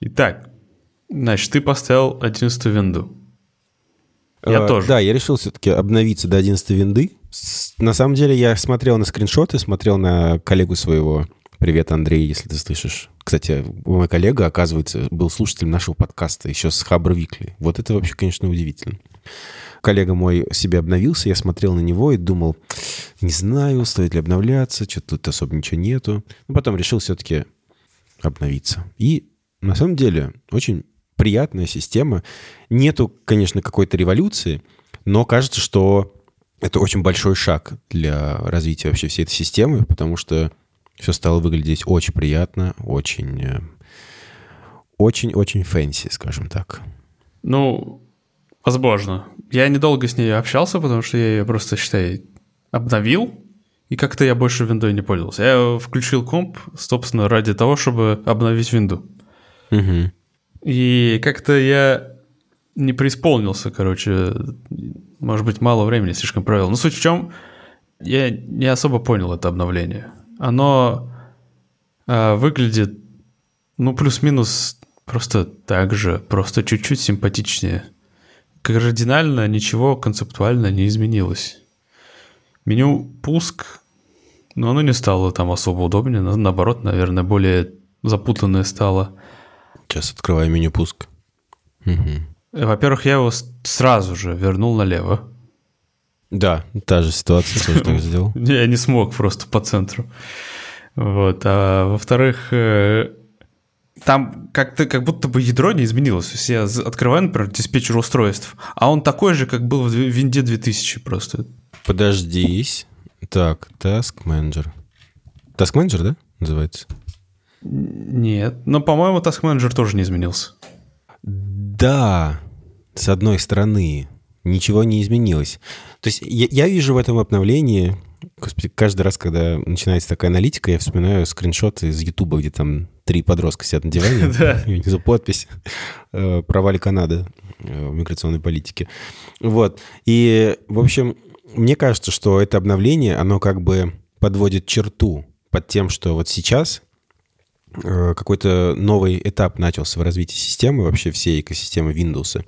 Итак, значит, ты поставил 11 винду. Я Э, тоже. Да, я решил все-таки обновиться до 11 винды. На самом деле я смотрел на скриншоты, смотрел на коллегу своего. Привет, Андрей, если ты слышишь. Кстати, мой коллега, оказывается, был слушателем нашего подкаста еще с Хабр Викли. Вот это вообще, конечно, удивительно. Коллега мой себе обновился, я смотрел на него и думал, не знаю, стоит ли обновляться, что-то тут особо ничего нету. Но потом решил все-таки обновиться. И на самом деле очень приятная система. Нету, конечно, какой-то революции, но кажется, что это очень большой шаг для развития вообще всей этой системы, потому что все стало выглядеть очень приятно, очень, э, очень-очень fancy, скажем так. Ну, возможно. Я недолго с ней общался, потому что я ее просто, считай, обновил, и как-то я больше виндой не пользовался. Я включил комп, собственно, ради того, чтобы обновить винду. Мгм. И как-то я не преисполнился, короче. Может быть, мало времени слишком провел. Но суть в чем, я не особо понял это обновление. Оно а, выглядит, ну, плюс-минус просто так же, просто чуть-чуть симпатичнее. Кардинально ничего концептуально не изменилось. Меню пуск, но оно не стало там особо удобнее, на- наоборот, наверное, более запутанное стало. Сейчас открываю меню пуск. Мгм. Во-первых, я его сразу же вернул налево. Да, та же ситуация, тоже так сделал. Я не смог просто по центру. Вот. А во-вторых, э, там как-то как будто бы ядро не изменилось. То есть я открываю, например, диспетчер устройств, а он такой же, как был в ви- винде 2000 просто. Подождись. Так, Task Manager. Task Manager, да, называется? Нет. Но, по-моему, Task Manager тоже не изменился. Да, с одной стороны, ничего не изменилось. То есть я, я вижу в этом обновлении, господи, каждый раз, когда начинается такая аналитика, я вспоминаю скриншоты из Ютуба, где там три подростка сидят на диване, внизу подпись э, «Провали Канады э, в миграционной политике». Вот. И, в общем, мне кажется, что это обновление, оно как бы подводит черту под тем, что вот сейчас какой-то новый этап начался в развитии системы, вообще всей экосистемы Windows.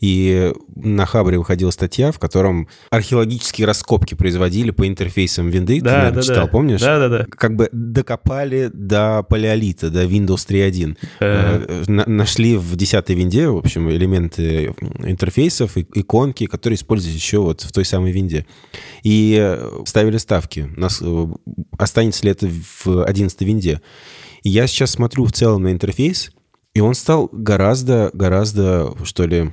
И на Хабре выходила статья, в котором археологические раскопки производили по интерфейсам винды. Ты, наверное, читал, помнишь? Да, да, да. Как бы докопали до палеолита, до Windows 3.1. Э, на- Нашли в 10 винде, в общем, элементы интерфейсов, иконки, которые используются еще вот в той самой винде. И э, ставили ставки. Нас, э, останется ли это в 11 винде. Я сейчас смотрю в целом на интерфейс, и он стал гораздо, гораздо, что ли,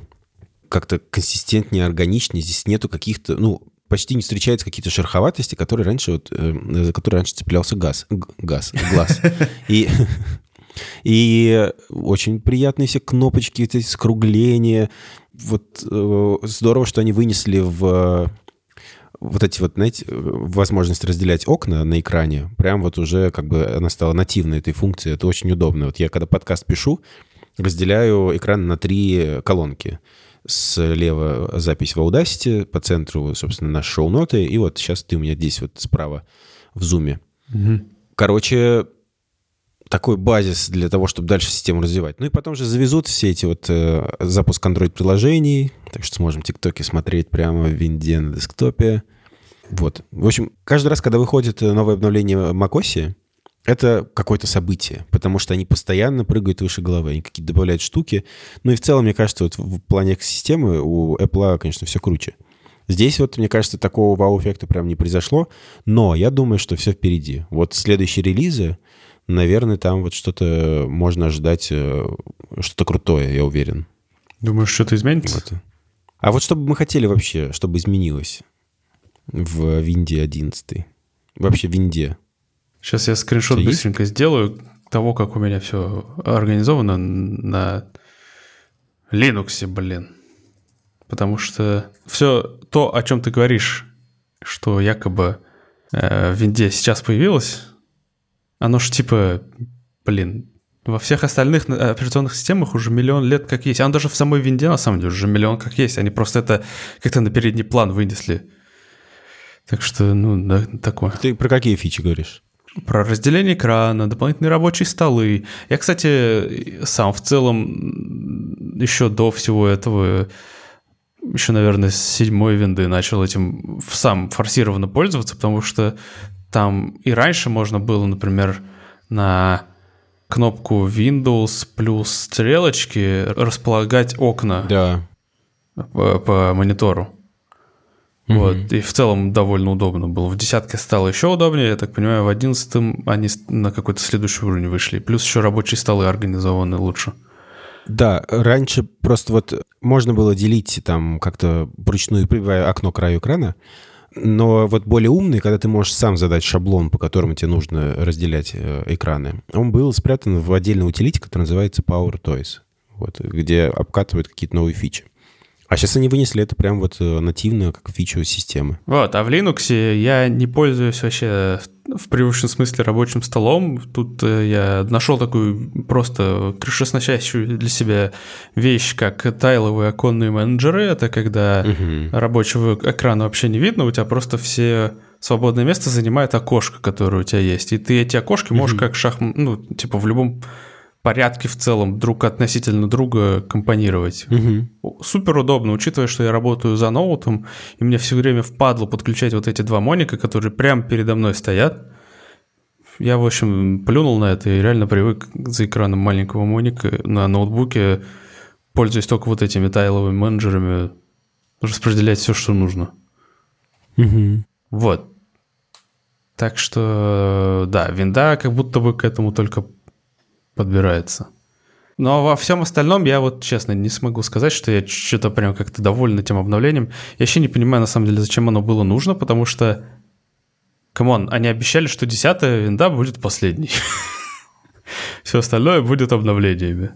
как-то консистентнее, органичнее. Здесь нету каких-то, ну, почти не встречаются какие-то шероховатости, которые раньше, вот, э, за которые раньше цеплялся газ, газ, глаз. И, и очень приятные все кнопочки, эти скругления. Вот э, здорово, что они вынесли в вот эти вот, знаете, возможность разделять окна на экране, прям вот уже как бы она стала нативной этой функцией. Это очень удобно. Вот я когда подкаст пишу, разделяю экран на три колонки. Слева запись в Audacity, по центру, собственно, наши шоу-ноты, и вот сейчас ты у меня здесь вот справа в зуме. Короче, такой базис для того, чтобы дальше систему развивать. Ну и потом же завезут все эти вот э, запуск Android-приложений, так что сможем тиктоки смотреть прямо в винде на десктопе. Вот. В общем, каждый раз, когда выходит э, новое обновление macOS, это какое-то событие, потому что они постоянно прыгают выше головы, они какие-то добавляют штуки. Ну и в целом, мне кажется, вот в плане системы у Apple, конечно, все круче. Здесь вот, мне кажется, такого вау-эффекта прям не произошло, но я думаю, что все впереди. Вот следующие релизы, наверное, там вот что-то можно ожидать, э, что-то крутое, я уверен. Думаешь, что-то изменится? Вот. А вот что бы мы хотели вообще, чтобы изменилось в Винде 11? Вообще в Винде. Сейчас я скриншот есть? быстренько сделаю того, как у меня все организовано на Linux, блин. Потому что все то, о чем ты говоришь, что якобы э, в винде сейчас появилось, оно ж типа, блин, во всех остальных на- операционных системах уже миллион лет как есть. Оно даже в самой винде, на самом деле, уже миллион как есть. Они просто это как-то на передний план вынесли. Так что, ну, да, такое. Ты про какие фичи говоришь? про разделение экрана, дополнительные рабочие столы. Я, кстати, сам в целом еще до всего этого, еще, наверное, с седьмой винды начал этим сам форсированно пользоваться, потому что там и раньше можно было, например, на кнопку Windows плюс стрелочки располагать окна да. по, по монитору. Mm-hmm. Вот, и в целом довольно удобно было. В десятке стало еще удобнее, я так понимаю, в одиннадцатом они на какой-то следующий уровень вышли. Плюс еще рабочие столы организованы лучше. Да, раньше просто вот можно было делить там как-то вручную окно краю экрана, но вот более умный, когда ты можешь сам задать шаблон, по которому тебе нужно разделять э, экраны, он был спрятан в отдельной утилите, которая называется Power Toys, вот, где обкатывают какие-то новые фичи. А сейчас они вынесли это прям вот э, нативно, как фичу системы. Вот, а в Linux я не пользуюсь вообще в привычном смысле рабочим столом. Тут э, я нашел такую просто крышесносящую для себя вещь, как тайловые оконные менеджеры. Это когда угу. рабочего экрана вообще не видно, у тебя просто все свободное место занимает окошко, которое у тебя есть. И ты эти окошки можешь угу. как шахмат, ну, типа в любом порядке в целом друг относительно друга компонировать. Угу. Супер удобно, учитывая, что я работаю за ноутом, и мне все время впадло подключать вот эти два моника, которые прямо передо мной стоят. Я, в общем, плюнул на это и реально привык за экраном маленького моника на ноутбуке, пользуясь только вот этими тайловыми менеджерами, распределять все, что нужно. Угу. Вот. Так что, да, винда как будто бы к этому только подбирается. Но во всем остальном я вот, честно, не смогу сказать, что я что-то прям как-то доволен этим обновлением. Я вообще не понимаю, на самом деле, зачем оно было нужно, потому что, come on, они обещали, что десятая винда будет последней. Все остальное будет обновлениями.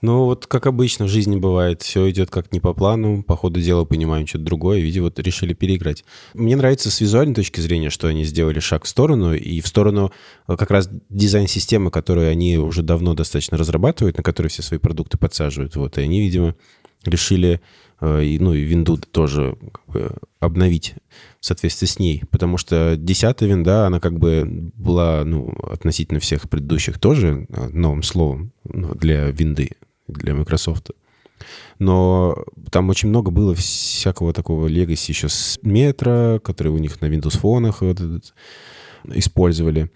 Ну, вот как обычно в жизни бывает, все идет как не по плану, по ходу дела понимаем что-то другое, видимо, вот решили переиграть. Мне нравится с визуальной точки зрения, что они сделали шаг в сторону, и в сторону э, как раз дизайн-системы, которую они уже давно достаточно разрабатывают, на которой все свои продукты подсаживают, вот, и они, видимо, решили, э, ну, и винду тоже как бы, обновить в соответствии с ней, потому что десятая винда, она как бы была, ну, относительно всех предыдущих тоже э, новым словом ну, для винды, для Microsoft. Но там очень много было всякого такого легаси еще с метро, который у них на Windows фонах вот этот, использовали.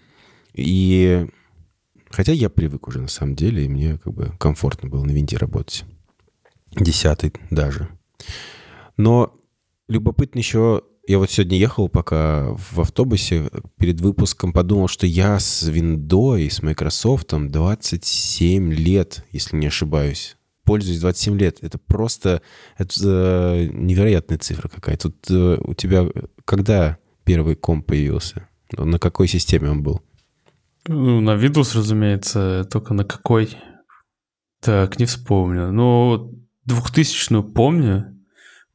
И хотя я привык уже на самом деле, и мне как бы комфортно было на винде работать. Десятый даже. Но любопытно еще я вот сегодня ехал пока в автобусе, перед выпуском подумал, что я с Windows с Microsoft 27 лет, если не ошибаюсь. Пользуюсь 27 лет. Это просто это, э, невероятная цифра какая-то. Тут э, у тебя когда первый комп появился? На какой системе он был? Ну, на Windows, разумеется, только на какой? Так, не вспомню. Ну, 2000-ю помню,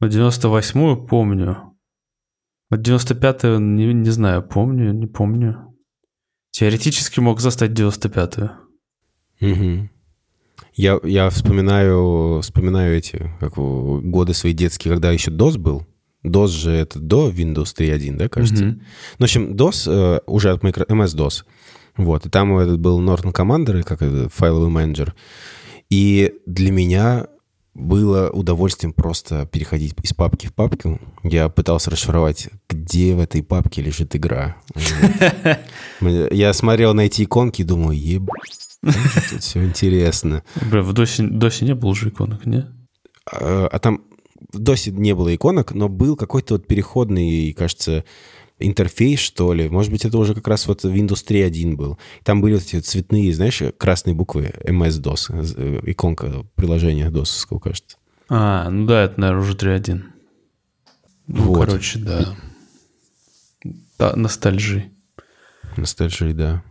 98-ю помню. Вот 95-ю, не, не знаю, помню, не помню. Теоретически мог застать 95-ю. Угу. Я, я вспоминаю, вспоминаю эти как, годы свои детские, когда еще DOS был. DOS же это до Windows 3.1, да, кажется? Mm-hmm. Ну, в общем, DOS э, уже от micro, MS-DOS. Вот, и там этот был Norton Commander, как это, файловый менеджер. И для меня было удовольствием просто переходить из папки в папку. Я пытался расшифровать, где в этой папке лежит игра. Я смотрел на эти иконки и думал, еб... Тут все интересно. Бля, в досе, досе не было же иконок, не? А, а там в досе не было иконок, но был какой-то вот переходный, кажется, интерфейс, что ли. Может быть, это уже как раз вот Windows 3.1 был. Там были вот эти цветные, знаешь, красные буквы MS-DOS, э, иконка приложения DOS, кажется. А, ну да, это, наверное, уже 3.1. Ну, вот. короче, да. да ностальжи. Ностальжи, да.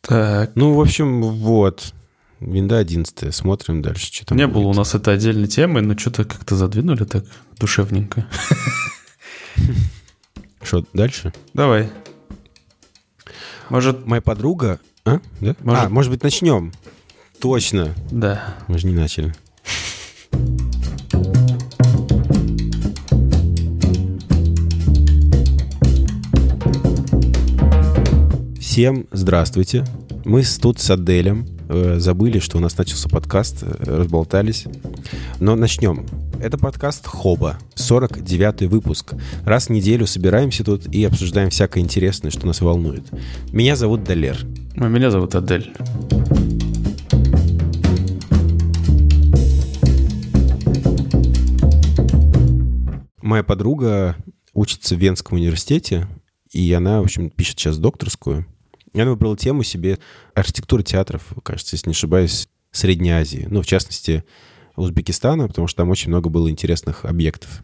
Так. Ну, в общем, вот. Винда 11. Смотрим дальше, что там Не будет. было у нас это отдельной темы, но что-то как-то задвинули так душевненько. Что, дальше? Давай. Может... Моя подруга... А? Да? Может... А, может быть, начнем? Точно. Да. Мы же не начали. Всем здравствуйте. Мы тут с Аделем забыли, что у нас начался подкаст, э, разболтались. Но начнем. Это подкаст Хоба, 49-й выпуск. Раз в неделю собираемся тут и обсуждаем всякое интересное, что нас волнует. Меня зовут Далер. А меня зовут Адель. Моя подруга учится в Венском университете, и она, в общем, пишет сейчас докторскую. И она выбрала тему себе архитектура театров, кажется, если не ошибаюсь, Средней Азии. Ну, в частности, Узбекистана, потому что там очень много было интересных объектов.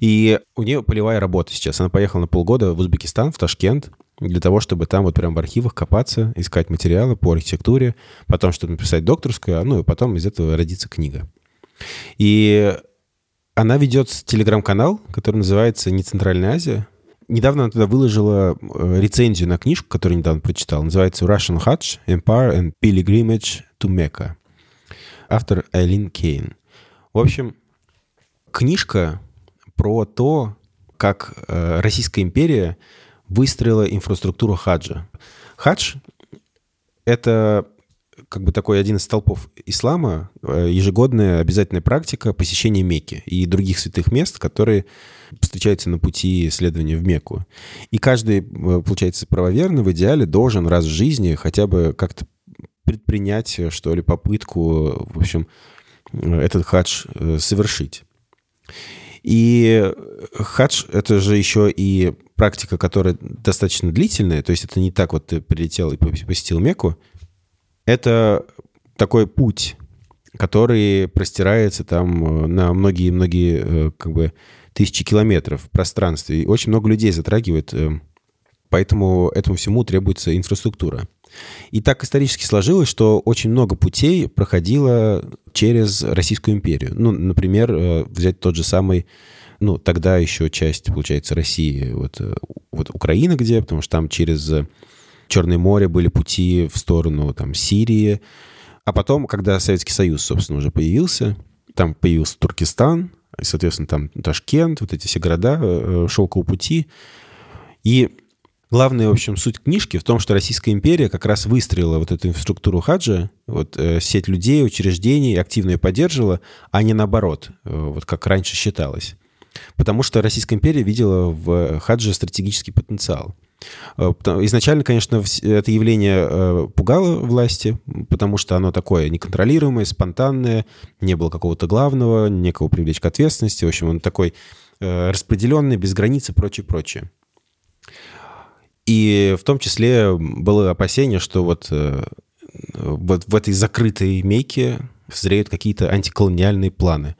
И у нее полевая работа сейчас. Она поехала на полгода в Узбекистан, в Ташкент, для того, чтобы там вот прям в архивах копаться, искать материалы по архитектуре, потом что-то написать докторскую, а ну и потом из этого родится книга. И она ведет телеграм-канал, который называется «Не Центральная Азия». Недавно она туда выложила э, рецензию на книжку, которую недавно прочитал. Называется «Russian Hajj, Empire and Pilgrimage to Mecca». Автор Айлин Кейн. В общем, книжка про то, как э, Российская империя выстроила инфраструктуру хаджа. Хадж — это как бы такой один из столпов ислама, э, ежегодная обязательная практика посещения Мекки и других святых мест, которые встречаются на пути исследования в Мекку. И каждый, э, получается, правоверный в идеале должен раз в жизни хотя бы как-то предпринять, э, что ли, попытку, в общем, этот хадж совершить. И хадж — это же еще и практика, которая достаточно длительная, то есть это не так вот ты прилетел и посетил Мекку, это такой путь, который простирается там э, на многие-многие э, как бы тысячи километров в пространстве. И очень много людей затрагивает, э, поэтому этому всему требуется инфраструктура. И так исторически сложилось, что очень много путей проходило через Российскую империю. Ну, например, взять тот же самый, ну, тогда еще часть, получается, России, вот, вот Украина где, потому что там через Черное море были пути в сторону там, Сирии. А потом, когда Советский Союз, собственно, уже появился, там появился Туркестан, и, соответственно, там Ташкент, вот эти все города э, шелкового пути. И главная, в общем, суть книжки в том, что Российская империя как раз выстроила вот эту инфраструктуру хаджа, вот э, сеть людей, учреждений, активно ее поддерживала, а не наоборот, э, вот как раньше считалось. Потому что Российская империя видела в хадже стратегический потенциал. Э, изначально, конечно, это явление э, пугало власти, потому что оно такое неконтролируемое, спонтанное, не было какого-то главного, некого привлечь к ответственности. В общем, он такой э, распределенный, без границ и прочее, прочее. И в том числе было опасение, что вот, вот в этой закрытой мейке зреют какие-то антиколониальные планы.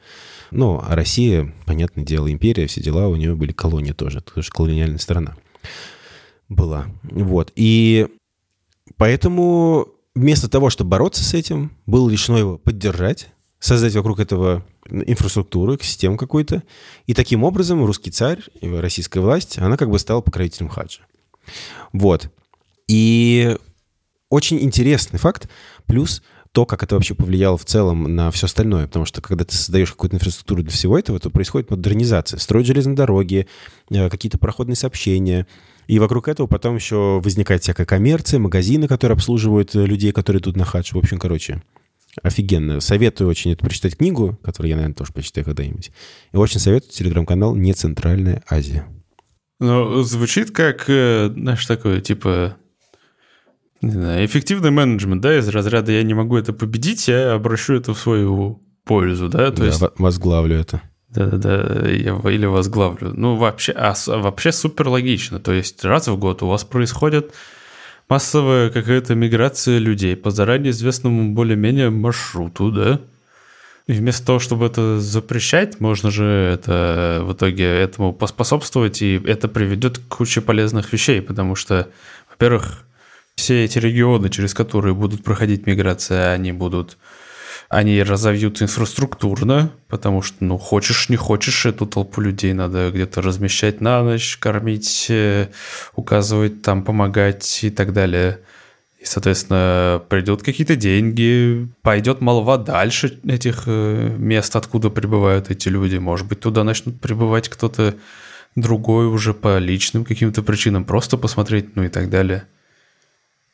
Ну, а Россия, понятное дело, империя, все дела, у нее были колонии тоже, тоже колониальная страна была. Вот. И поэтому вместо того, чтобы бороться с этим, было решено его поддержать, создать вокруг этого инфраструктуру, систему какую-то. И таким образом русский царь, российская власть, она как бы стала покровителем хаджа. Вот. И очень интересный факт. Плюс то, как это вообще повлияло в целом на все остальное. Потому что когда ты создаешь какую-то инфраструктуру для всего этого, то происходит модернизация. Строят железные дороги, э, какие-то проходные сообщения, и вокруг этого потом еще возникает всякая коммерция, магазины, которые обслуживают э, людей, которые тут на хадж. В общем, короче, офигенно. Советую очень это прочитать книгу, которую я, наверное, тоже почитаю когда-нибудь. И очень советую телеграм-канал «Не Центральная Азия». Ну, звучит как, э, знаешь, такое, типа, не знаю, эффективный менеджмент, да, из разряда «я не могу это победить, я обращу это в свою пользу», да? То да, есть... возглавлю это. Да-да-да, или возглавлю. Ну, вообще, а, вообще супер логично. То есть раз в год у вас происходит массовая какая-то миграция людей по заранее известному более-менее маршруту, да? И вместо того, чтобы это запрещать, можно же это в итоге этому поспособствовать, и это приведет к куче полезных вещей, потому что, во-первых, все эти регионы, через которые будут проходить миграция, они будут они разовьют инфраструктурно, потому что, ну, хочешь, не хочешь, эту толпу людей надо где-то размещать на ночь, кормить, э, указывать, там, помогать и так далее. И, соответственно, придут какие-то деньги, пойдет молва дальше этих э, мест, откуда прибывают эти люди. Может быть, туда начнут прибывать кто-то другой уже по личным каким-то причинам, просто посмотреть, ну и так далее.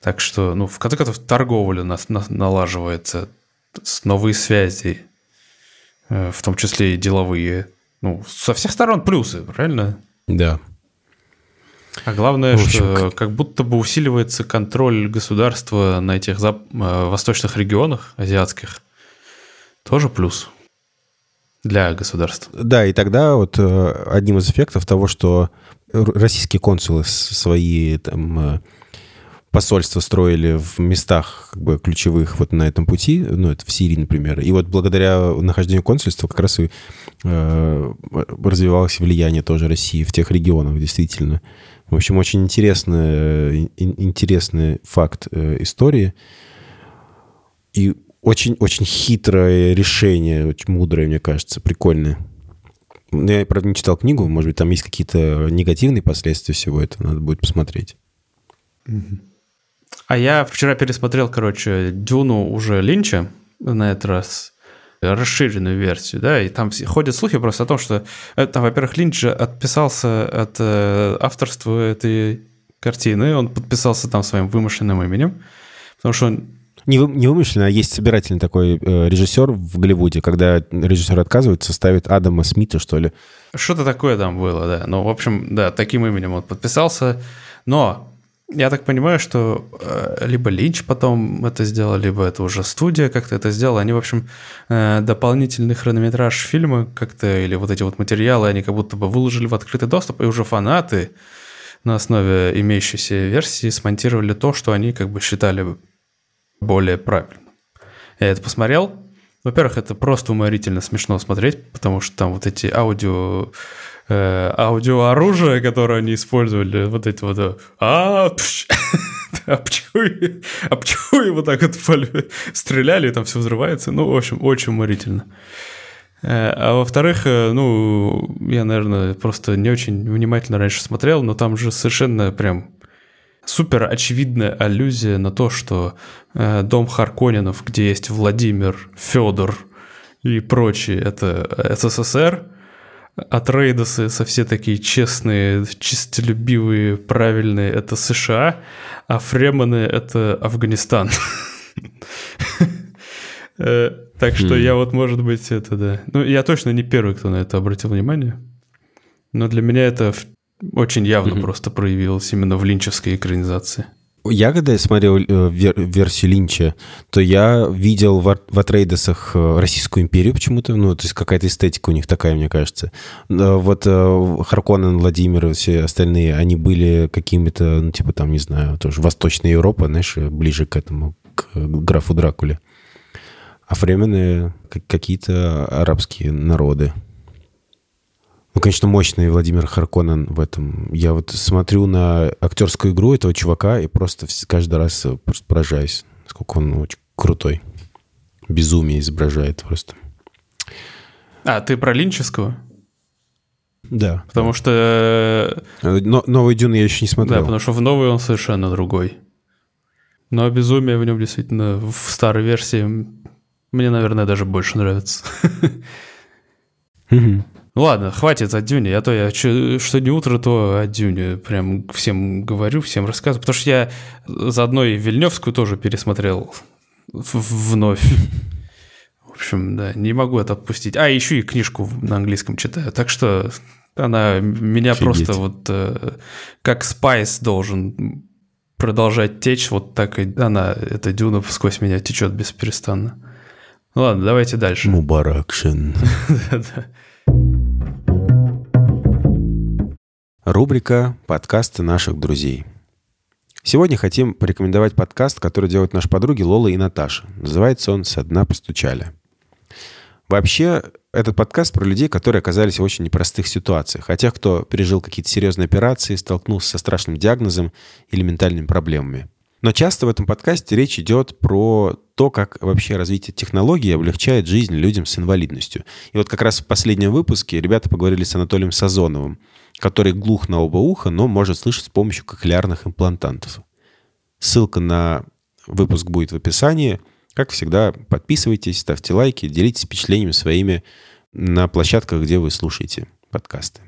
Так что, ну, в конце концов, торговля нас налаживается, новые связи, э, в том числе и деловые. Ну, со всех сторон плюсы, правильно? Да. А главное, общем, что как... как будто бы усиливается контроль государства на этих зап... Э, восточных регионах азиатских. Тоже плюс для государства. Да, и тогда вот э, одним из эффектов того, что российские консулы свои там посольства строили в местах как бы, ключевых вот на этом пути, ну, это в Сирии, например. И вот благодаря нахождению консульства как раз и э, развивалось влияние тоже России в тех регионах, действительно. В общем, очень интересный, интересный факт э, истории. И очень-очень хитрое решение, очень мудрое, мне кажется, прикольное. Я, правда, не читал книгу, может быть, там есть какие-то негативные последствия всего этого, надо будет посмотреть. А я вчера пересмотрел, короче, Дюну уже Линча на этот раз расширенную версию, да, и там ходят слухи просто о том, что это, во-первых, Линч отписался от э, авторства этой картины, он подписался там своим вымышленным именем, потому что он не, вы, не вымышленно, а есть собирательный такой э, режиссер в Голливуде, когда режиссер отказывается, ставит Адама Смита, что ли. Что-то такое там было, да. Ну, в общем, да, таким именем он подписался. Но я так понимаю, что э, либо Линч потом это сделал, либо это уже студия как-то это сделала. Они, в общем, э, дополнительный хронометраж фильма как-то, или вот эти вот материалы, они как будто бы выложили в открытый доступ, и уже фанаты на основе имеющейся версии смонтировали то, что они как бы считали более правильным. Я это посмотрел. Во-первых, это просто уморительно смешно смотреть, потому что там вот эти аудио э, аудиооружие, которое они использовали, вот эти вот э, а, а почему, а вот так вот стреляли, там все взрывается. Ну, в общем, очень уморительно. Э, а во-вторых, э, ну, я, наверное, просто не очень внимательно раньше смотрел, но там же совершенно прям супер очевидная аллюзия на то, что э, дом Харконинов, где есть Владимир, Федор и прочие, это СССР, Атрейдосы со все такие честные, чистолюбивые, правильные — это США, а Фремены — это Афганистан. Э, так что я вот, может быть, это, да. Ну, я точно не первый, кто на это обратил внимание. Но для меня это очень явно просто проявилось именно в линчевской экранизации. Я когда смотрел э, версию Линча, то я видел в, в Атрейдесах э, Российскую империю почему-то, ну, то есть какая-то эстетика у них такая, мне кажется. Вот э, Харконен, Владимир и все остальные, они были какими-то, ну, типа там, не знаю, тоже Восточная Европа, знаешь, ближе к этому, к графу Дракуле. А временные какие-то арабские народы. Ну, конечно, мощный Владимир Харконен в этом. Я вот смотрю на актерскую игру этого чувака и просто каждый раз э, просто поражаюсь, сколько он очень крутой. Безумие изображает просто. А, ты про Линческого? Да. Потому что... Э, но, новый Дюн я еще не смотрел. Да, потому что в новый он совершенно другой. Но безумие в нем действительно в старой версии мне, наверное, даже больше нравится. Ну ладно, хватит о Дюне, а то я что не утро, то о Дюне прям всем говорю, всем рассказываю, потому что я заодно и Вильневскую тоже пересмотрел вновь. В общем, да, не могу это отпустить. А, еще и книжку на английском читаю, так что она меня Офигеть. просто вот э, как Спайс должен продолжать течь, вот так и она, эта дюна сквозь меня течет бесперестанно. Ну ладно, давайте дальше. Мубаракшин. Да-да. Рубрика «Подкасты наших друзей». Сегодня хотим порекомендовать подкаст, который делают наши подруги Лола и Наташа. Называется он «Со дна постучали». Вообще, этот подкаст про людей, которые оказались в очень непростых ситуациях. О тех, кто пережил какие-то серьезные операции, столкнулся со страшным диагнозом или ментальными проблемами. Но часто в этом подкасте речь идет про то, как вообще развитие технологий облегчает жизнь людям с инвалидностью. И вот как раз в последнем выпуске ребята поговорили с Анатолием Сазоновым, который глух на оба уха, но может слышать с помощью кохлеарных имплантантов. Ссылка на выпуск будет в описании. Как всегда, подписывайтесь, ставьте лайки, делитесь впечатлениями своими на площадках, где вы слушаете подкасты.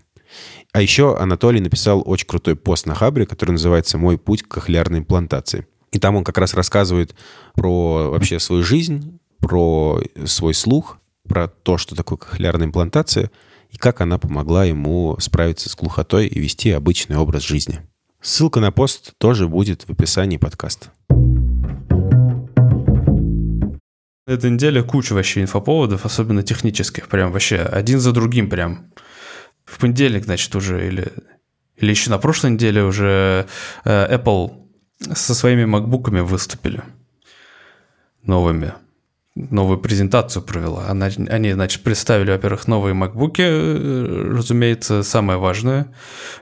А еще Анатолий написал очень крутой пост на Хабре, который называется «Мой путь к кохлеарной имплантации». И там он как раз рассказывает про вообще свою жизнь, про свой слух, про то, что такое кохлеарная имплантация, и как она помогла ему справиться с глухотой и вести обычный образ жизни. Ссылка на пост тоже будет в описании подкаста. Эта неделя куча вообще инфоповодов, особенно технических, прям вообще один за другим прям. В понедельник, значит, уже или, или еще на прошлой неделе уже э, Apple со своими макбуками выступили новыми. Новую презентацию провела. Она, они, значит, представили, во-первых, новые макбуки, э, разумеется, самое важное.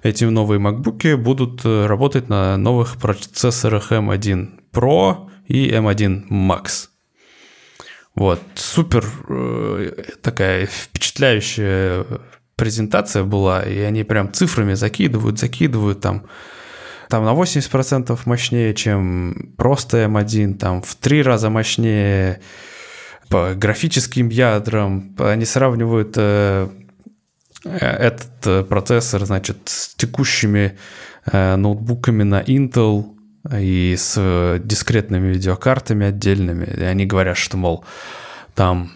Эти новые макбуки будут э, работать на новых процессорах M1 Pro и M1 Max. Вот, супер э, такая впечатляющая презентация была, и они прям цифрами закидывают, закидывают там там на 80% мощнее, чем просто M1, там в три раза мощнее по графическим ядрам. Они сравнивают э, этот э, процессор, значит, с текущими э, ноутбуками на Intel и с дискретными видеокартами отдельными. И они говорят, что, мол, там,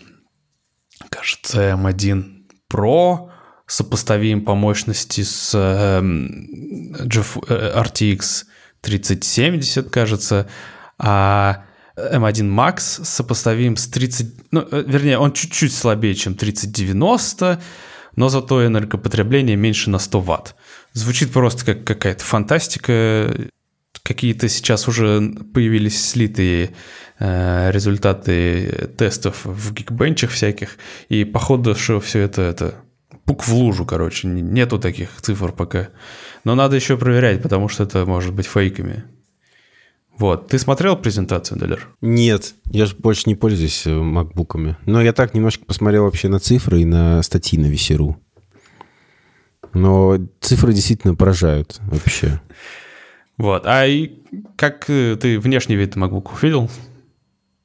кажется, M1 Pro сопоставим по мощности с э, RTX 3070, кажется, а M1 Max сопоставим с 30... Ну, э, вернее, он чуть-чуть слабее, чем 3090, но зато энергопотребление меньше на 100 ватт. Звучит просто как какая-то фантастика. Какие-то сейчас уже появились слитые э, результаты тестов в гигбенчах всяких, и походу, что все это, это пук в лужу, короче. Нету таких цифр пока. Но надо еще проверять, потому что это может быть фейками. Вот. Ты смотрел презентацию, Далер? Нет, я же больше не пользуюсь э, макбуками. Но я так немножко посмотрел вообще на цифры и на статьи на Весеру. Но цифры действительно поражают вообще. Вот. А и как э, ты внешний вид MacBook видел?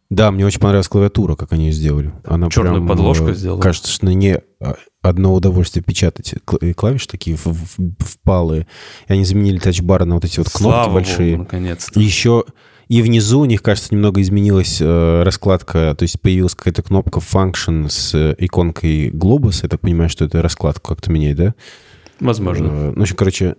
Да, мне очень понравилась клавиатура, как они ее сделали. Она Черную прям, подложку э, сделала. Кажется, что на ней а, одно удовольствие печатать. Клавиши такие впалые. И они заменили тачбары на вот эти вот кнопки Слава большие. Наконец-то. Еще и внизу у них, кажется, немного изменилась э, раскладка, то есть появилась какая-то кнопка Function с э, иконкой глобус. Я так понимаю, что это раскладку как-то меняет, да? Возможно. Э, ну, в общем, короче,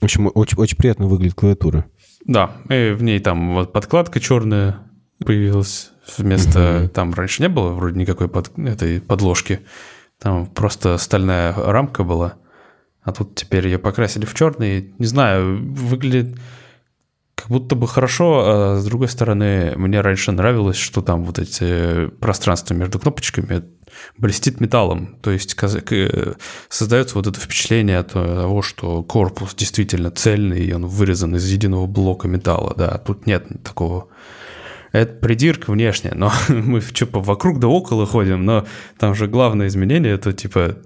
в общем, очень, очень приятно выглядит клавиатура. Да, и в ней там вот подкладка черная появилась вместо... Там раньше не было вроде никакой под, этой подложки. Там просто стальная рамка была. А тут теперь ее покрасили в черный. Не знаю, выглядит как будто бы хорошо, а с другой стороны, мне раньше нравилось, что там вот эти пространства между кнопочками блестит металлом. То есть создается вот это впечатление от того, что корпус действительно цельный, и он вырезан из единого блока металла. Да, тут нет такого это придирка внешняя, но мы типа вокруг да около ходим, но там же главное изменение, это типа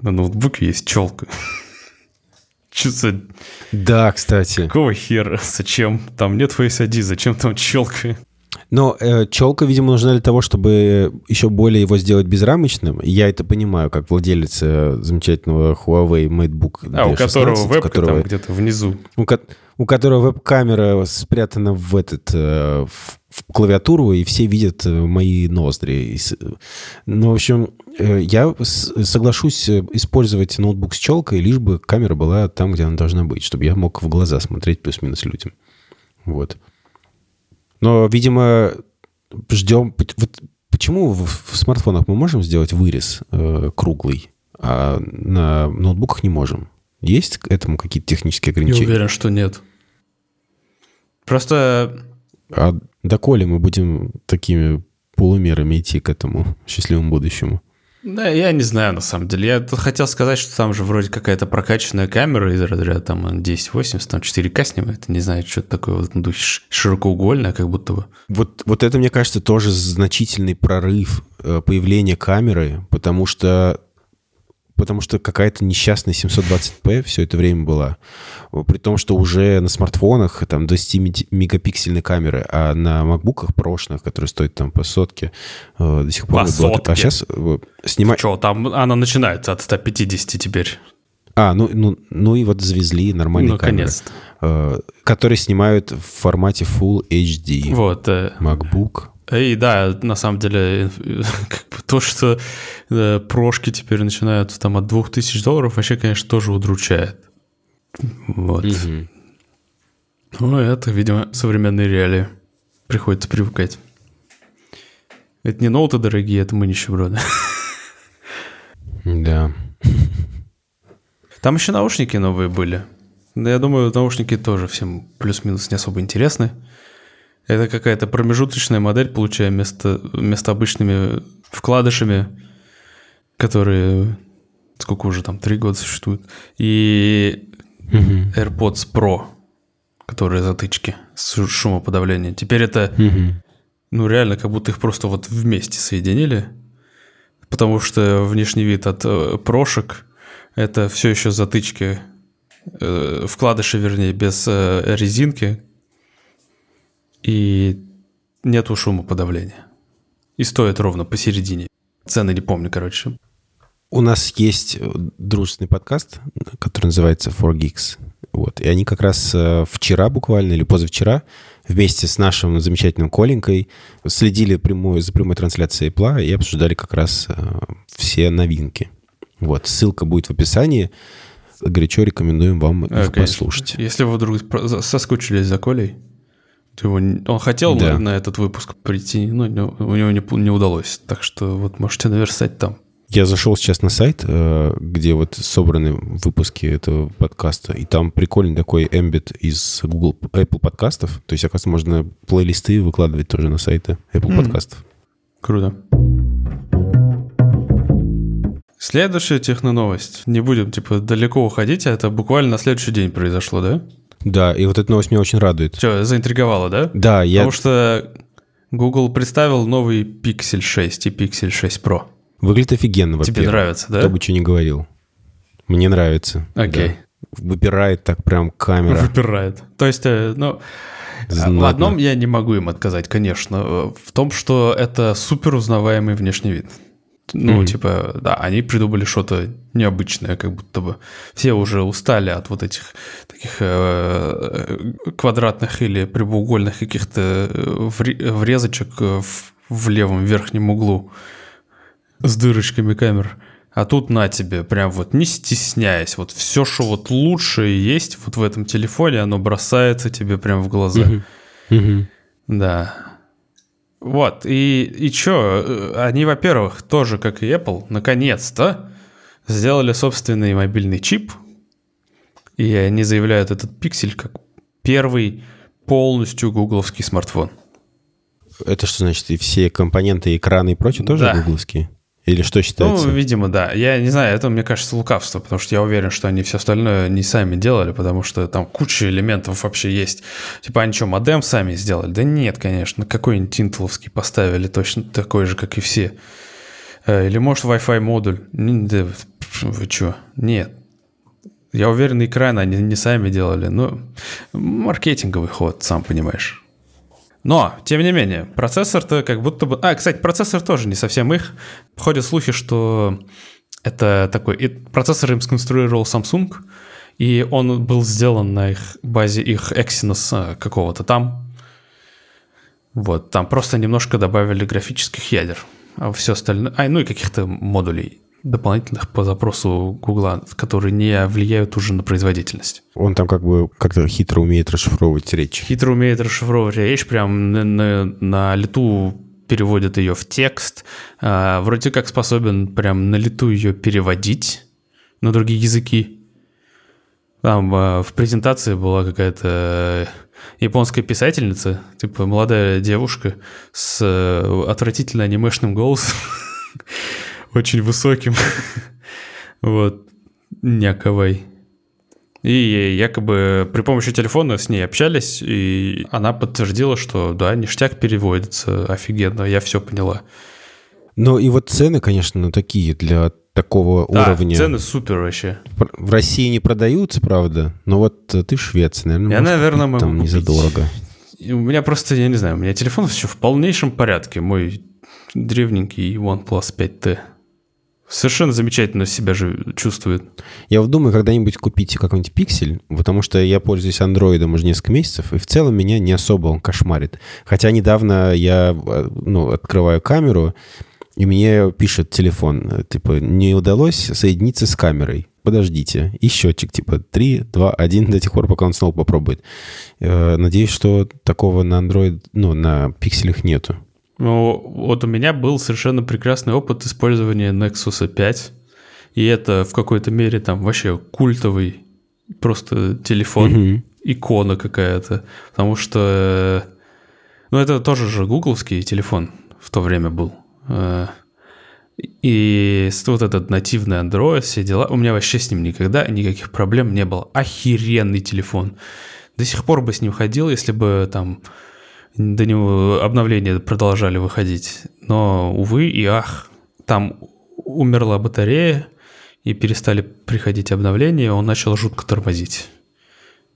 на ноутбуке есть челка. Что за... Да, кстати. Какого хера? Зачем? Там нет Face ID, зачем там челка? Но э, челка, видимо, нужна для того, чтобы еще более его сделать безрамочным. Я это понимаю, как владелец э, замечательного Huawei MateBook D16, А, у которого вебка которого, там где-то внизу. У, у которого веб-камера спрятана в этот... Э, в в клавиатуру, и все видят э, мои ноздри. Ну, в общем, э, я соглашусь использовать ноутбук с челкой, лишь бы камера была там, где она должна быть, чтобы я мог в глаза смотреть плюс-минус людям. Вот. Но, видимо, ждем... Вот почему в, смартфонах мы можем сделать вырез э, круглый, а на ноутбуках не можем? Есть к этому какие-то технические ограничения? Я уверен, что нет. Просто а доколе мы будем такими полумерами идти к этому счастливому будущему? Да, я не знаю, на самом деле. Я хотел сказать, что там же вроде какая-то прокачанная камера из разряда там 1080, там 4К снимает. Не знаю, что это такое вот ну, широкоугольное, как будто бы. Вот, вот это, мне кажется, тоже значительный прорыв э, появления камеры, потому что потому что какая-то несчастная 720p все это время была. При том, что уже на смартфонах там 20-мегапиксельные камеры, а на макбуках прошных, которые стоят там по сотке, э, до сих пор... По сотке? А сейчас э, снимать... Что, там она начинается от 150 теперь. А, ну, ну, ну и вот завезли нормальные Наконец-то. камеры, э, которые снимают в формате Full HD. Вот. э, MacBook. И да, на самом деле, как бы то, что э, прошки теперь начинают там от 2000 долларов, вообще, конечно, тоже удручает. Вот. Мгм. Ну, это, видимо, современные реалии. Приходится привыкать. Это не ноуты дорогие, это мы нищеброды. Да. Там еще наушники новые были. Да, я думаю, наушники тоже всем плюс-минус не особо интересны. Это какая-то промежуточная модель, получая вместо, вместо обычными вкладышами, которые сколько уже там, три года существуют. И Мгм. AirPods Pro, которые затычки с шумоподавлением. Теперь это Мгм. ну, реально, как будто их просто вот вместе соединили. Потому что внешний вид от э, прошек — это все еще затычки, э, вкладыши, вернее, без э, резинки. И нету шумоподавления. И стоит ровно посередине. Цены не помню, короче. У нас есть э, дружественный подкаст, который называется 4Geeks. Вот. И они как раз э, вчера буквально или позавчера вместе с нашим замечательным Коленькой следили прямую, за прямой трансляцией Apple и обсуждали как раз э, все новинки. Вот. Ссылка будет в описании. Горячо рекомендуем вам их конечно. послушать. Если вы вдруг соскучились за Колей, то его он хотел Да. на, этот выпуск прийти, но у него не, не удалось. Так что вот можете наверстать там. Я зашел сейчас на сайт, э, где вот собраны выпуски этого подкаста, и там прикольный такой эмбит из Google, Apple подкастов. То есть, оказывается, можно плейлисты выкладывать тоже на сайты Apple Мгм. подкастов. Круто. Следующая техноновость. Не будем, типа, далеко уходить, а это буквально на следующий день произошло, да? Да, и вот эта новость меня очень радует. Че, заинтриговало, да? Да, я... Потому что Google представил новый Pixel 6 и Pixel 6 Pro. Выглядит офигенно, во-первых. Тебе нравится, да? Кто бы что ни говорил. Мне нравится. Окей. да. Выпирает так прям камера. Выпирает. То есть, э, ну, в Знатно. одном я не могу им отказать, конечно, э, в том, что это супер узнаваемый внешний вид. Ну, Мгм. типа, да, они придумали что-то необычное, как будто бы. Все уже устали от вот этих таких э, квадратных или прямоугольных каких-то э, вре- врезочек э, в, в левом верхнем углу с дырочками камер. А тут на тебе, прям вот не стесняясь, вот все, что вот лучшее есть вот в этом телефоне, оно бросается тебе прям в глаза. Мгм. Мгм. Да. Вот, и, и чё, э, они, во-первых, тоже, как и Apple, наконец-то сделали собственный мобильный чип, и они заявляют этот пиксель как первый полностью гугловский смартфон. Это что значит? И все компоненты, экраны и прочее тоже Да. гугловские? Или что считается? Ну, видимо, да. Я не знаю, это, мне кажется, лукавство, потому что я уверен, что они все остальное не сами делали, потому что там куча элементов вообще есть. Типа, они что, модем сами сделали? Да нет, конечно. Какой-нибудь интеловский поставили точно такой же, как и все. Э, Или, может, Wi-Fi модуль? Да, вы что? Нет. Я уверен, экран они не сами делали. Ну, маркетинговый ход, сам понимаешь. Но, тем не менее, процессор-то как будто бы... А, кстати, процессор тоже не совсем их. Ходят слухи, что это такой... и процессор им сконструировал Samsung, и он был сделан на их базе их Exynos а, какого-то там. Вот, там просто немножко добавили графических ядер. А все остальное... А, ну и каких-то модулей дополнительных по запросу Гугла, которые не влияют уже на производительность. Он там как бы как-то хитро умеет расшифровывать речь. Хитро умеет расшифровывать речь, прям на, на- на лету переводит ее в текст. А, вроде как способен прям на лету ее переводить на другие языки. Там а, в презентации была какая-то японская писательница, типа молодая девушка с э, отвратительно анимешным голосом, очень высоким. Вот, няковой. И якобы при помощи телефона с ней общались, и она подтвердила, что да, ништяк переводится офигенно, я все поняла. Ну и вот цены, конечно, ну, такие для такого Да, уровня. цены супер вообще. В России не продаются, правда, но вот э, ты швец, наверное, Я, наверное, могу там купить. задорого. И у меня просто, я не знаю, у меня телефон все в полнейшем порядке. Мой древненький OnePlus 5T Совершенно замечательно себя же чувствует. Я вот думаю, когда-нибудь купить какой-нибудь пиксель, потому что я пользуюсь андроидом уже несколько месяцев, и в целом меня не особо он кошмарит. Хотя недавно я ну, открываю камеру, и мне пишет телефон, типа, не удалось соединиться с камерой. Подождите. И счетчик, типа, 3, 2, 1 до тех пор, пока он снова попробует. Э, надеюсь, что такого на Android, ну, на пикселях нету. Ну, вот у меня был совершенно прекрасный опыт использования Nexus 5. И это в какой-то мере там вообще культовый просто телефон, угу. икона какая-то. Потому что... Ну, это тоже же гугловский телефон в то время был. Э, и вот этот нативный Android, все дела. У меня вообще с ним никогда никаких проблем не было. Охеренный телефон. До сих пор бы с ним ходил, если бы там до него обновления продолжали выходить. Но, увы и ах, там умерла батарея, и перестали приходить обновления, он начал жутко тормозить.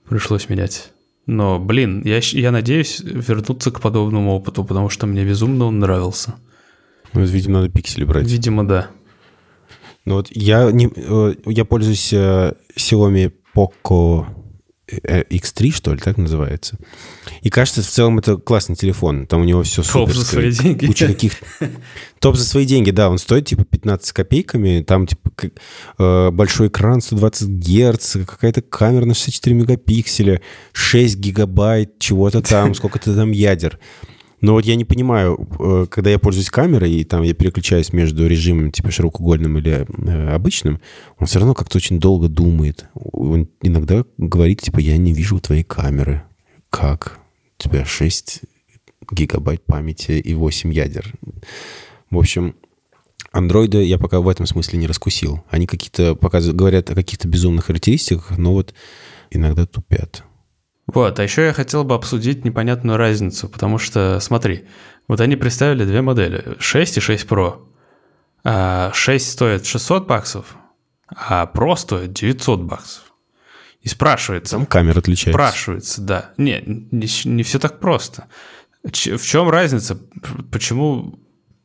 Пришлось менять. Но, блин, я, я надеюсь вернуться к подобному опыту, потому что мне безумно он нравился. Ну, видимо, надо пиксели брать. Видимо, да. Ну вот я, не, э, я пользуюсь э, Xiaomi Poco X3, что ли, так называется. И кажется, в целом это классный телефон. Там у него все. Топ за свои деньги. Куча каких Топ за свои деньги, да. Он стоит типа 15 копейками. Там типа э, большой экран 120 Гц, какая-то камера на 64 мегапикселя, 6 гигабайт, чего-то там, сколько-то там ядер. Но вот я не понимаю, э, когда я пользуюсь камерой, и там я переключаюсь между режимом типа широкоугольным или э, обычным, он все равно как-то очень долго думает. Он иногда говорит, типа, я не вижу твоей камеры. Как? У тебя 6 гигабайт памяти и 8 ядер. В общем, андроиды я пока в этом смысле не раскусил. Они какие-то показывают, говорят о каких-то безумных характеристиках, но вот иногда тупят. Вот, а еще я хотел бы обсудить непонятную разницу, потому что, смотри, вот они представили две модели, 6 и 6 Pro. 6 а стоит 600 баксов, а Pro стоит 900 баксов. И спрашивается... Там камера отличается. Спрашивается, да. Не, не, не все так просто. Ч, в чем разница? Почему...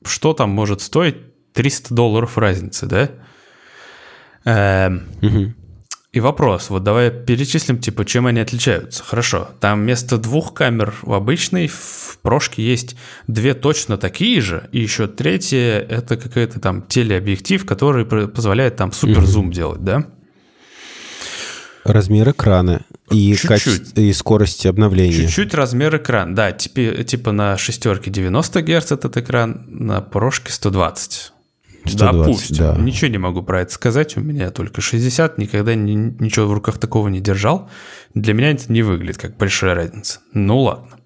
Что там может стоить 300 долларов разницы, да? Эм, угу. И вопрос, вот давай перечислим, типа, чем они отличаются. Хорошо, там вместо двух камер в обычной в прошке есть две точно такие же, и еще третья — это какой-то там телеобъектив, который позволяет там суперзум mm-hmm. делать, да? Размер экрана и, качество, и скорость обновления. Чуть-чуть размер экрана, да, типа, типа на шестерке 90 Гц этот экран, на прошке 120. 120, Допустим. Да. Ничего не могу про это сказать. У меня только 60. Никогда ни, ничего в руках такого не держал. Для меня это не выглядит как большая разница. Ну ладно.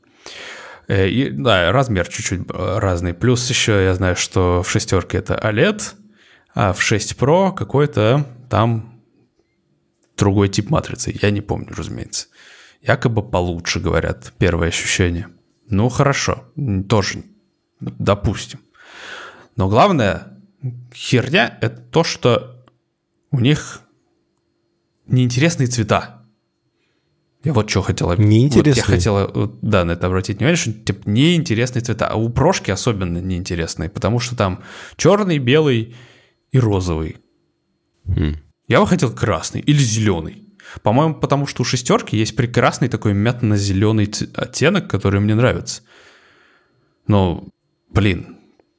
Э, и, да, размер чуть-чуть э, разный. Плюс еще я знаю, что в шестерке это OLED, а в 6 Pro какой-то там другой тип матрицы. Я не помню, разумеется. Якобы получше, говорят, первое ощущение. Ну, хорошо, тоже, допустим. Но главное, херня — это то, что у них неинтересные цвета. Я вот что хотел... Неинтересные? Вот я хотел, да, на это обратить внимание, что типа неинтересные цвета. А у прошки особенно неинтересные, потому что там черный, белый и розовый. Хм. Я бы хотел красный или зеленый. По-моему, потому что у шестерки есть прекрасный такой мятно-зеленый оттенок, который мне нравится. Но, блин,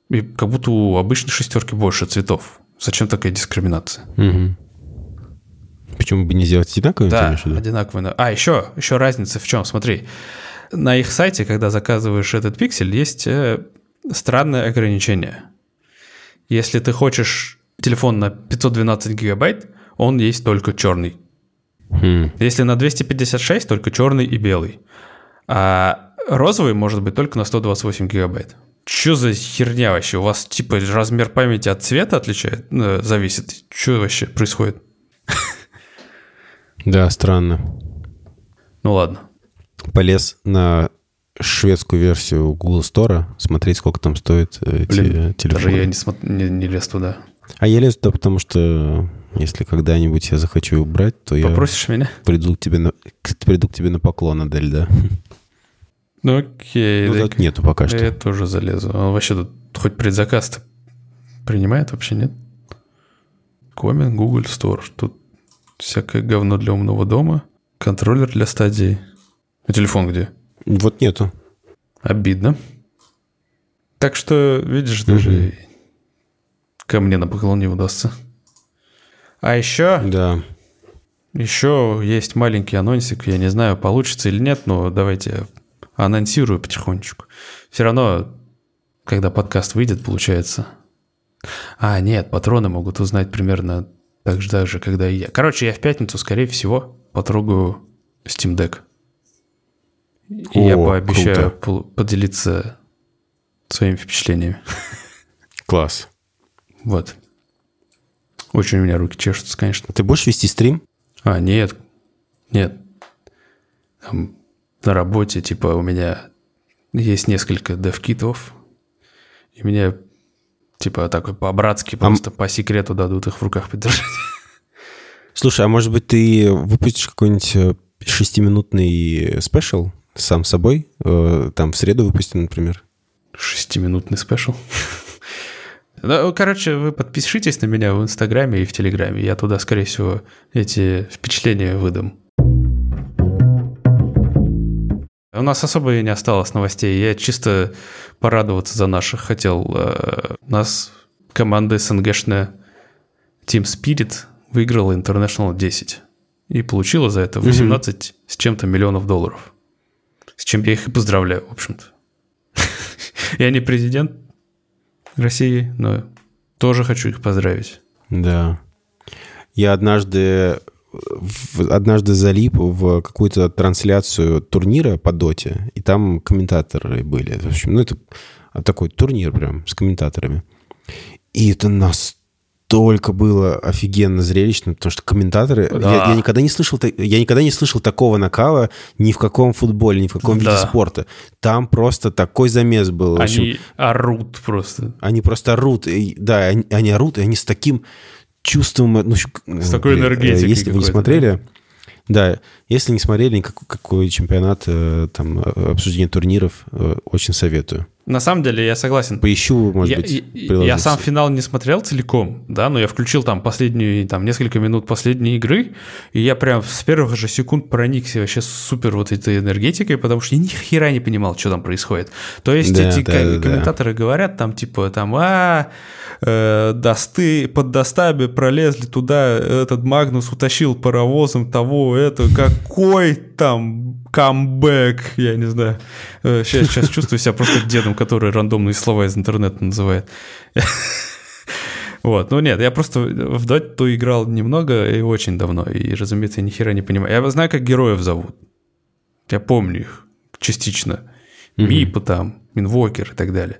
и как будто у обычной шестерки больше цветов. Зачем такая дискриминация? Угу. Почему бы не сделать одинаковые? Да, одинаковые. А, еще, еще разница в чем? Смотри, на их сайте, когда заказываешь этот пиксель, есть э, странное ограничение. Если ты хочешь телефон на 512 гигабайт, он есть только черный. Хм. Если на 256, только черный и белый. А розовый может быть только на 128 гигабайт. Что за херня вообще? У вас типа размер памяти от цвета отличает, э, зависит? Что вообще происходит? Да, странно. Ну ладно. Полез на шведскую версию Google Store, смотреть, сколько там стоит э, Блин, телефоны. Даже я не, смо... не, не лез туда. А я лез туда, потому что если когда-нибудь я захочу убрать, то Попросишь я... меня? Приду к тебе на, приду к тебе на поклон, Адель, да? Ну окей. Ну, так нету пока что. Я тоже залезу. Он вообще тут хоть предзаказ принимает вообще, нет? Комен, Google Store. Тут всякое говно для умного дома. Контроллер для стадии. А телефон где? Вот нету. Обидно. Так что, видишь, даже угу. ко мне на поклон не удастся. А еще... Да. Еще есть маленький анонсик. Я не знаю, получится или нет, но давайте анонсирую потихонечку. Все равно, когда подкаст выйдет, получается. А, нет, патроны могут узнать примерно так же, так же, когда и я. Короче, я в пятницу, скорее всего, потрогаю Steam Deck. И О, я пообещаю круто. поделиться своими впечатлениями. Класс. Вот. Очень у меня руки чешутся, конечно. Ты будешь вести стрим? А, нет. Нет. Там на работе, типа, у меня есть несколько дев-китов, и мне, типа, такой по-братски просто а... по секрету дадут их в руках подержать. Слушай, а может быть ты выпустишь какой-нибудь э, шестиминутный special сам с собой? Э, там в среду выпустим, например. Шестиминутный special? Ну, короче, вы подпишитесь на меня в Инстаграме и в Телеграме. Я туда, скорее всего, эти впечатления выдам. У нас особо и не осталось новостей. Я чисто порадоваться за наших хотел. Э, у нас команда СНГшная Team Spirit выиграла International 10 и получила за это 18 mm-hmm. с чем-то миллионов долларов. С чем я их и поздравляю, в общем-то. Я не президент России, но тоже хочу их поздравить. Да. Я однажды однажды залип в какую-то трансляцию турнира по доте, и там комментаторы были. В общем, ну, это такой турнир прям с комментаторами. И это нас настолько было офигенно зрелищно, потому что комментаторы... Да. Я, я, никогда не слышал, я никогда не слышал такого накала ни в каком футболе, ни в каком да. виде спорта. Там просто такой замес был. Они общем, орут просто. Они просто орут. И, да, они, они орут, и они с таким чувством... Ну, с такой энергетикой Если вы не смотрели... Да, если не смотрели никакой какой чемпионат, э, там, э, обсуждение турниров, э, очень советую. На самом деле, я согласен. Поищу, может я, быть, Я сам финал не смотрел целиком, да, но я включил там последнюю, там, несколько минут последней игры, и я прям с первых же секунд проникся вообще супер вот этой энергетикой, потому что я ни хера не понимал, что там происходит. То есть да, эти да, да, комментаторы да. говорят там, типа, там, а, э, досты, под достаби пролезли туда, этот Магнус утащил паровозом того, это, какой там камбэк, я не знаю. Сейчас, э, сейчас чувствую себя просто дедом, который рандомные слова из интернета называет. Вот, ну нет, я просто в Доту играл немного и очень давно, и, разумеется, я ни хера не понимаю. Я знаю, как героев зовут. Я помню их частично. Mm-hmm. Мипа там, Минвокер и так далее.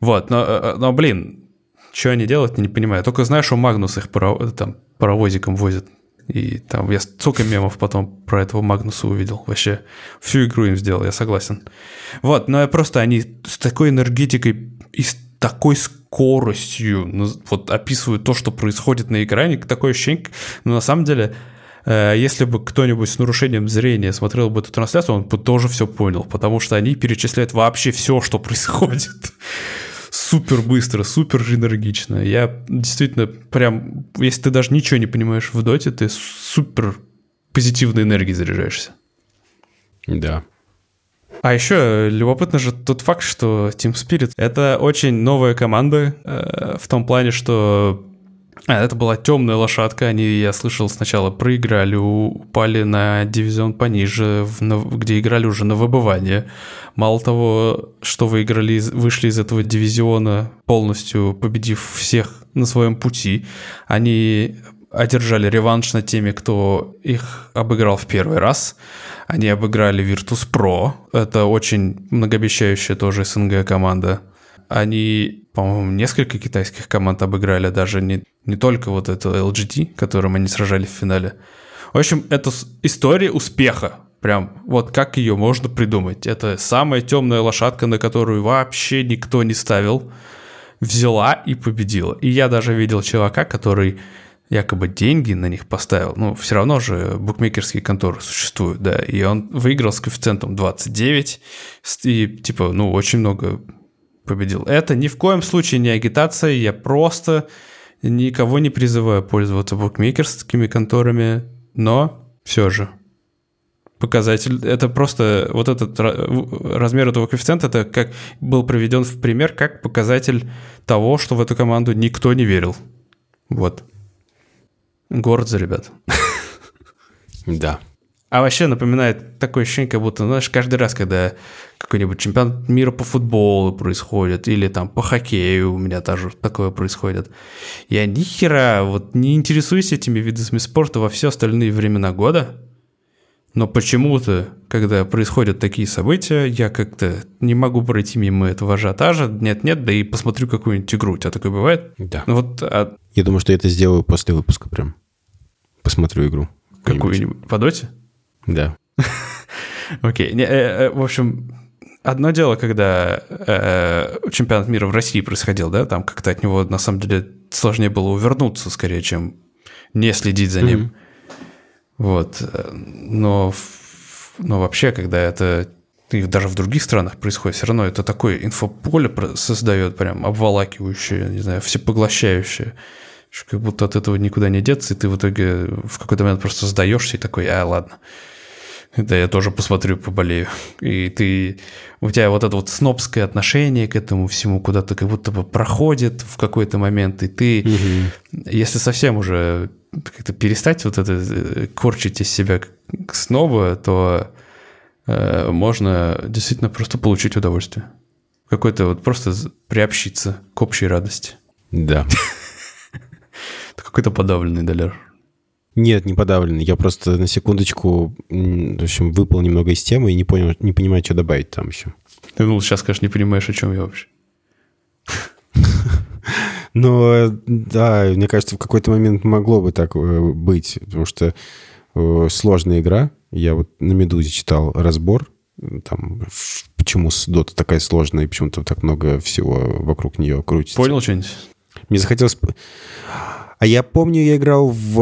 Вот, но, э, э, но блин, что они делают, не понимаю. Только знаю, что Магнус их паров... там, паровозиком возит. И там я столько мемов потом про этого Магнуса увидел. Вообще всю игру им сделал, я согласен. Вот, но я просто они с такой энергетикой и с такой скоростью вот описывают то, что происходит на экране. Такое ощущение, но на самом деле э, если бы кто-нибудь с нарушением зрения смотрел бы эту трансляцию, он бы тоже все понял, потому что они перечисляют вообще все, что происходит супер быстро, супер энергично. Я действительно прям, если ты даже ничего не понимаешь в доте, ты супер позитивной энергией заряжаешься. Да. А еще любопытно же тот факт, что Team Spirit — это очень новая команда э, в том плане, что а, это была темная лошадка. Они, я слышал, сначала проиграли, упали на дивизион пониже, в, на, где играли уже на выбывание. Мало того, что выиграли, вышли из этого дивизиона, полностью победив всех на своем пути, они одержали реванш над теми, кто их обыграл в первый раз. Они обыграли Virtus.pro. Это очень многообещающая тоже СНГ команда. Они, по-моему, несколько китайских команд обыграли, даже не, не только вот это LGT, которым они сражались в финале. В общем, это история успеха. Прям вот как ее можно придумать. Это самая темная лошадка, на которую вообще никто не ставил. Взяла и победила. И я даже видел чувака, который якобы деньги на них поставил. Ну, все равно же букмекерские конторы существуют, да. И он выиграл с коэффициентом 29. И, типа, ну, очень много победил. Это ни в коем случае не агитация, я просто Никого не призываю пользоваться букмекерскими конторами, но все же показатель. Это просто вот этот размер этого коэффициента, это как был проведен в пример как показатель того, что в эту команду никто не верил. Вот. Город за ребят. Да. А вообще напоминает такое ощущение, как будто, знаешь, каждый раз, когда какой-нибудь чемпионат мира по футболу происходит, или там по хоккею у меня тоже такое происходит, я ни хера вот не интересуюсь этими видами спорта во все остальные времена года, но почему-то, когда происходят такие события, я как-то не могу пройти мимо этого ажиотажа. Нет-нет, да и посмотрю какую-нибудь игру. У тебя такое бывает? Да. Ну, вот, а... Я думаю, что я это сделаю после выпуска прям. Посмотрю игру. Какую-нибудь? По доте? Да. Окей. Э, э, в общем, одно дело, когда э, чемпионат мира в России происходил, да, там как-то от него на самом деле сложнее было увернуться скорее, чем не следить за ним. Mm-hmm. Вот. Но, но вообще, когда это и даже в других странах происходит, все равно это такое инфополе создает прям обволакивающее, не знаю, всепоглощающее, что как будто от этого никуда не деться, и ты в итоге в какой-то момент просто сдаешься и такой, а, ладно, да я тоже посмотрю, поболею. И ты, у тебя вот это вот снобское отношение к этому всему куда-то как будто бы проходит в какой-то момент, и ты, угу. если совсем уже как-то перестать вот это э, корчить из себя снова, то э, можно действительно просто получить удовольствие. Какой-то вот просто приобщиться к общей радости. Да. Какой-то подавленный доляр. Нет, не подавленный. Я просто на секундочку, в общем, выпал немного из темы и не понял, не понимаю, что добавить там еще. Ты ну сейчас, конечно, не понимаешь, о чем я вообще. Но да, мне кажется, в какой-то момент могло бы так э, быть, потому что э, сложная игра. Я вот на «Медузе» читал разбор, там, почему Дота такая сложная и почему-то так много всего вокруг нее крутится. Понял что-нибудь? Мне захотелось... А я помню, я играл в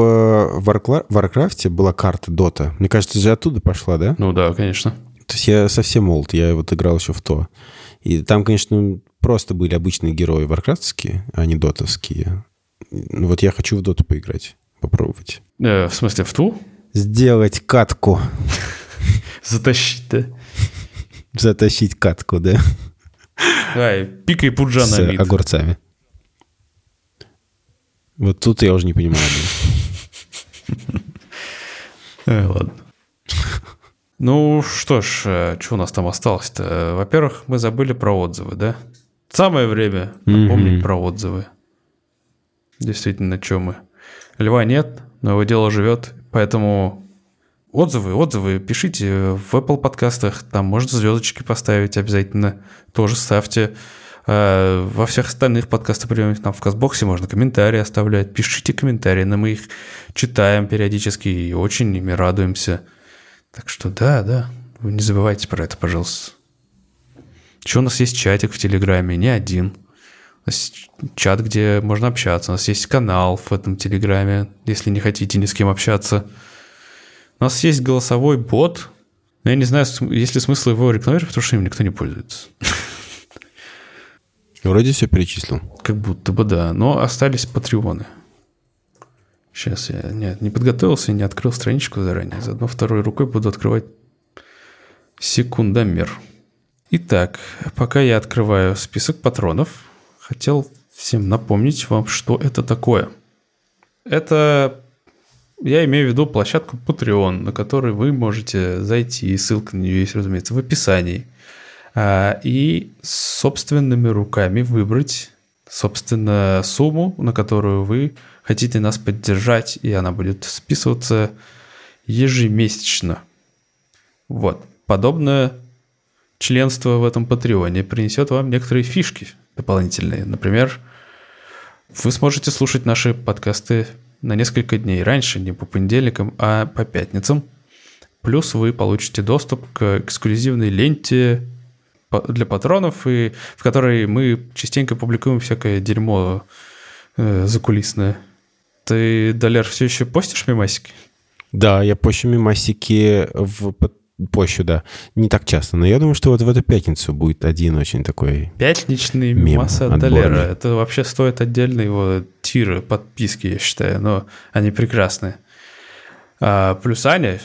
Warcraft, была карта Дота. Мне кажется, же оттуда пошла, да? Ну да, конечно. То есть я совсем молод, я вот играл еще в то. И там, конечно, просто были обычные герои варкрафтские, а не дотовские. Ну вот я хочу в доту поиграть, попробовать. Э, в смысле, в ту? Сделать катку. Затащить, да? Затащить катку, да. Ай, пикай пуджа С на огурцами. Вот тут я уже не понимаю. Э, ладно. Ну что ж, э, что у нас там осталось-то? Во-первых, мы забыли про отзывы, да? Самое время напомнить про отзывы. Действительно, что мы. Льва нет, но его дело живет, поэтому отзывы, отзывы пишите в Apple подкастах, там можно звездочки поставить обязательно, тоже ставьте. А, во всех остальных подкастах приемах, там в Казбоксе можно комментарии оставлять, пишите комментарии, но мы их читаем периодически и очень ими радуемся. Так что да, да, вы не забывайте про это, пожалуйста. Еще у нас есть чатик в Телеграме, не один. У нас чат, где можно общаться. У нас есть канал в этом Телеграме, если не хотите ни с кем общаться. У нас есть голосовой бот. Но я не знаю, есть ли смысл его рекламировать, потому что им никто не пользуется. Вроде все перечислил. Как будто бы да, но остались патреоны. Сейчас я не, не подготовился и не открыл страничку заранее. Заодно второй рукой буду открывать секундомер. Итак, пока я открываю список патронов, хотел всем напомнить вам, что это такое. Это, я имею в виду площадку Patreon, на которой вы можете зайти, ссылка на нее есть, разумеется, в описании, и собственными руками выбрать, собственно, сумму, на которую вы хотите нас поддержать, и она будет списываться ежемесячно. Вот. Подобное членство в этом Патреоне принесет вам некоторые фишки дополнительные. Например, вы сможете слушать наши подкасты на несколько дней раньше, не по понедельникам, а по пятницам. Плюс вы получите доступ к эксклюзивной ленте для патронов, и в которой мы частенько публикуем всякое дерьмо э, закулисное. Ты, Доляр, все еще постишь мемасики? Да, я пощу мемасики в позже, да. Не так часто. Но я думаю, что вот в эту пятницу будет один очень такой... Пятничный масса отборный. Долера. Это вообще стоит отдельно его тиры, подписки, я считаю. Но они прекрасные. А, плюс Аня,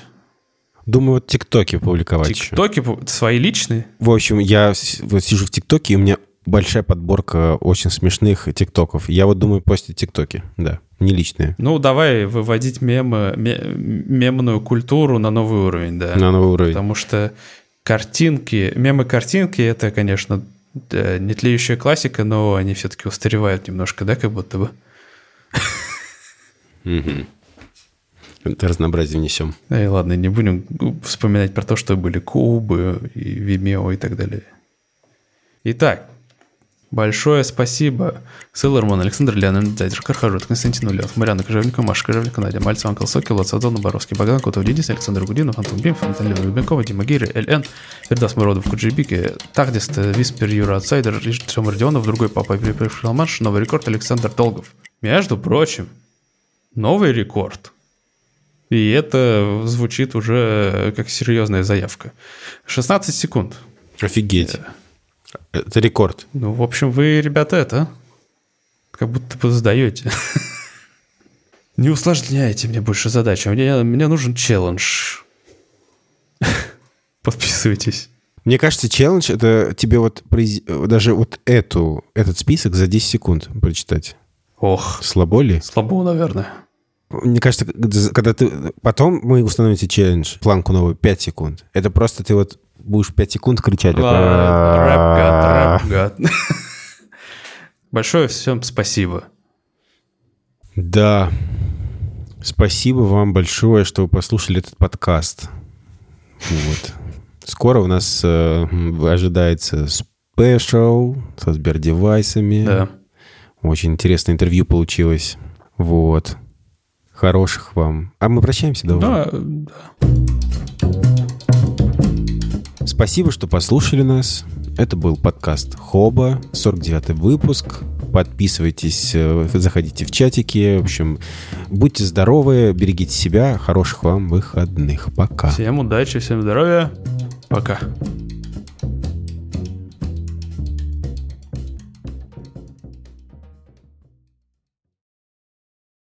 Думаю, вот тиктоки публиковать тиктоки свои личные. В общем, я вот сижу в ТикТоке, и у меня большая подборка очень смешных ТикТоков. Я вот думаю постить ТикТоки, да, не личные, Ну, давай выводить мемы, ме- мемную культуру на новый уровень, да. на новый уровень. Потому что картинки, мемы-картинки, это, конечно, да, нетлеющая классика, но они все-таки устаревают немножко, да, как будто бы. Мгм. Разнообразие внесем. Эй, ладно, не будем вспоминать про то, что были кубы и Vimeo и так далее. Итак, большое спасибо Сейлормон, Александр Леонид, Дядя Кархажут, Константин Ульянов, Марьяна Кожевникова, Маша Кожевникова, Надя Мальцев, Анкл Сокел, Лацадон, Боровский, Богдан Котов, Денис, Александр Гудинов, Антон Бимф, Наталья Рубенкова, Дима Гири, ЛН, Фердас Мородов, Куджибики, Тахдист, Виспер, Юра Аутсайдер, Тёма Родионов, другой папа, Шалмаш, новый рекорд Александр Долгов. Между прочим, новый рекорд – и это звучит уже как серьезная заявка. 16 секунд. Офигеть. Это рекорд. Ну, в общем, вы, ребята, это как будто бы сдаете. Не усложняйте мне больше задачу. Мне, мне нужен челлендж. Подписывайтесь. Мне кажется, челлендж — это тебе вот произ- даже вот эту, этот список за 10 секунд прочитать. Ох, Слабо ли? слабо, наверное. Мне кажется, когда ты... Потом мы установим тебе челлендж, планку новую, 5 секунд. Это просто ты вот будешь 5 секунд кричать. Рэп-гад, рэп-гад. Большое всем спасибо. Да. Спасибо вам большое, что вы послушали этот подкаст. Вот. Скоро у нас э, ожидается спешл со сбердевайсами. Да. Очень интересное интервью получилось. Вот. Хороших вам. А мы прощаемся, да? уже? Да, да. Спасибо, что послушали нас. Это был подкаст Хоба, 49 выпуск. Подписывайтесь, э, заходите в чатики. В общем, будьте здоровы, берегите себя. Хороших вам выходных. Пока. Всем удачи, всем здоровья. Пока.